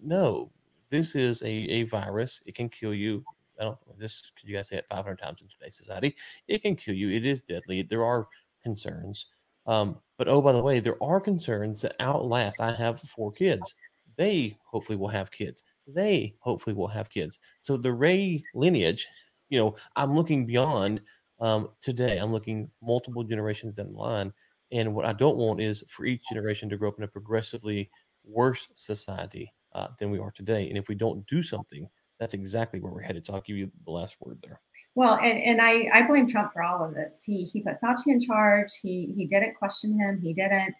no, this is a a virus. It can kill you. I don't just could you guys say it 500 times in today's society. It can kill you. It is deadly. There are concerns. Um, but oh, by the way, there are concerns that outlast. I have four kids. They hopefully will have kids they hopefully will have kids. So the Ray lineage, you know, I'm looking beyond um, today. I'm looking multiple generations down the line. And what I don't want is for each generation to grow up in a progressively worse society uh, than we are today. And if we don't do something, that's exactly where we're headed. So I'll give you the last word there. Well, and, and I, I blame Trump for all of this. He he put Fauci in charge. He he didn't question him. He didn't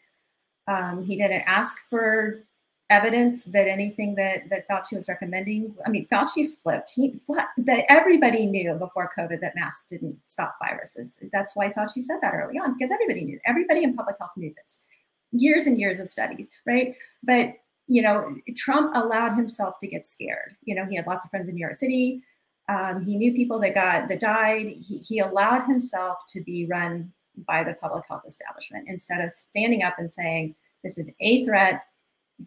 um, he didn't ask for evidence that anything that that Fauci was recommending. I mean, Fauci flipped. He that everybody knew before COVID that masks didn't stop viruses. That's why Fauci said that early on because everybody knew. Everybody in public health knew this. Years and years of studies, right? But you know, Trump allowed himself to get scared. You know, he had lots of friends in New York City. Um, he knew people that got that died. He, he allowed himself to be run by the public health establishment instead of standing up and saying, "This is a threat.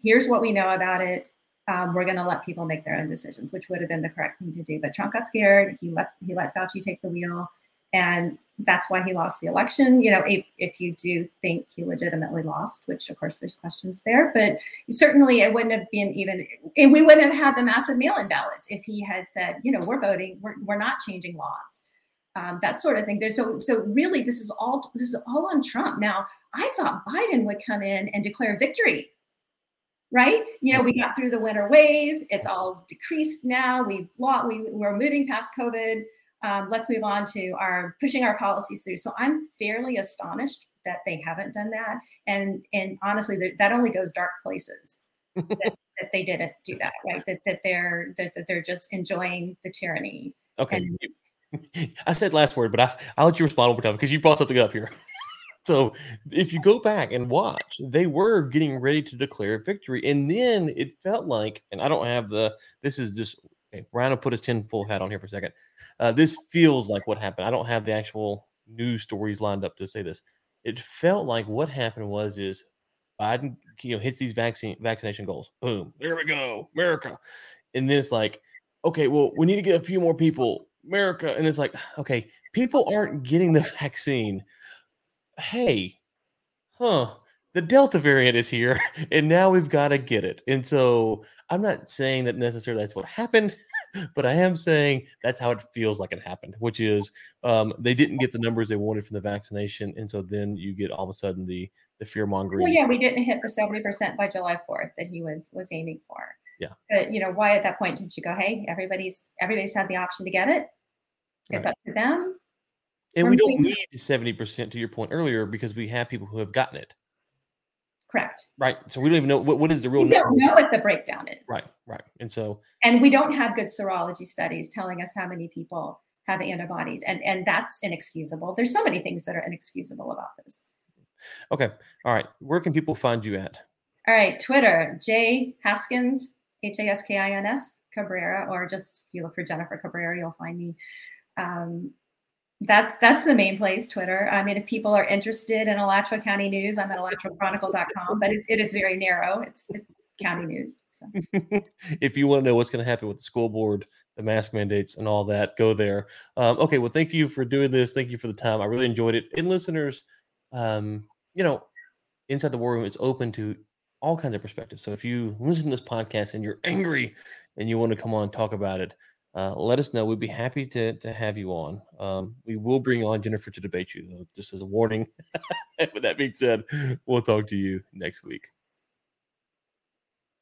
Here's what we know about it. Um, we're going to let people make their own decisions," which would have been the correct thing to do. But Trump got scared. He let he let Fauci take the wheel, and that's why he lost the election. You know, if, if you do think he legitimately lost, which of course there's questions there, but certainly it wouldn't have been even, and we wouldn't have had the massive mail-in ballots if he had said, you know, we're voting, we're, we're not changing laws. Um, that sort of thing. There's so so really this is all this is all on Trump. Now I thought Biden would come in and declare victory. Right? You know, we got through the winter wave. It's all decreased now. We've we we're moving past COVID um, let's move on to our pushing our policies through. So I'm fairly astonished that they haven't done that, and and honestly, that only goes dark places. that, that, they didn't do that, right? That that they're that, that they're just enjoying the tyranny. Okay. And, I said last word, but I, I'll let you respond over time because you brought something up here. so if you go back and watch, they were getting ready to declare victory. And then it felt like, and I don't have the, this is just Okay, will put his tinfoil hat on here for a second. Uh, this feels like what happened. I don't have the actual news stories lined up to say this. It felt like what happened was is Biden, you know, hits these vaccine vaccination goals. Boom, there we go, America. And then it's like, okay, well, we need to get a few more people, America. And it's like, okay, people aren't getting the vaccine. Hey, huh? The Delta variant is here, and now we've got to get it. And so I'm not saying that necessarily that's what happened, but I am saying that's how it feels like it happened, which is um, they didn't get the numbers they wanted from the vaccination, and so then you get all of a sudden the the fear mongering. Well, yeah, we didn't hit the seventy percent by July fourth that he was was aiming for. Yeah, but you know why at that point did you go, hey, everybody's everybody's had the option to get it. It's right. up to them. And we don't need 70% to your point earlier because we have people who have gotten it. Correct. Right. So we don't even know what, what is the real. We don't know what the breakdown is. Right. Right. And so. And we don't have good serology studies telling us how many people have antibodies, and and that's inexcusable. There's so many things that are inexcusable about this. Okay. All right. Where can people find you at? All right. Twitter, J Haskins, H A S K I N S Cabrera, or just if you look for Jennifer Cabrera, you'll find me. Um, that's that's the main place twitter. I mean if people are interested in alachua county news i'm at alachua.chronicle.com but it, it is very narrow. It's it's county news so. if you want to know what's going to happen with the school board the mask mandates and all that go there. Um, okay well thank you for doing this. Thank you for the time. I really enjoyed it. And listeners um, you know inside the war room is open to all kinds of perspectives. So if you listen to this podcast and you're angry and you want to come on and talk about it uh, let us know. We'd be happy to, to have you on. Um, we will bring on Jennifer to debate you, though, just as a warning. With that being said, we'll talk to you next week.